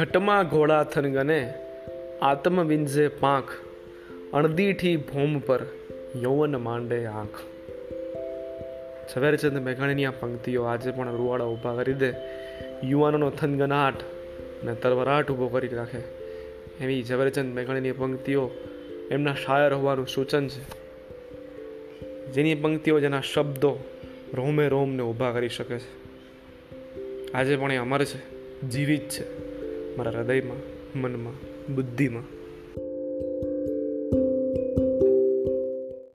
ઘટમાં ઘોડા થનગને આત્મવિંજે પાંખ, અણદીઠી ભૂમ પર યૌવન માંડે આંખ. ઝવેરચંદ મેઘાણીની આ પંક્તિઓ આજે પણ રૂવાડા ઊભા કરી દે. યુવાનોનો થનગનાટ અને તરવરાટ ઊભો કરી રાખે. એવી ઝવેરચંદ મેઘાણીની પંક્તિઓ એમના શાયર હોવાનું સૂચન છે. જેની પંક્તિઓ જેના શબ્દો રોમે રોમને ઊભા કરી શકે છે. આજે પણ એ અમર છે, જીવિત છે. મારા હૃદયમાં મનમાં બુદ્ધિમાં.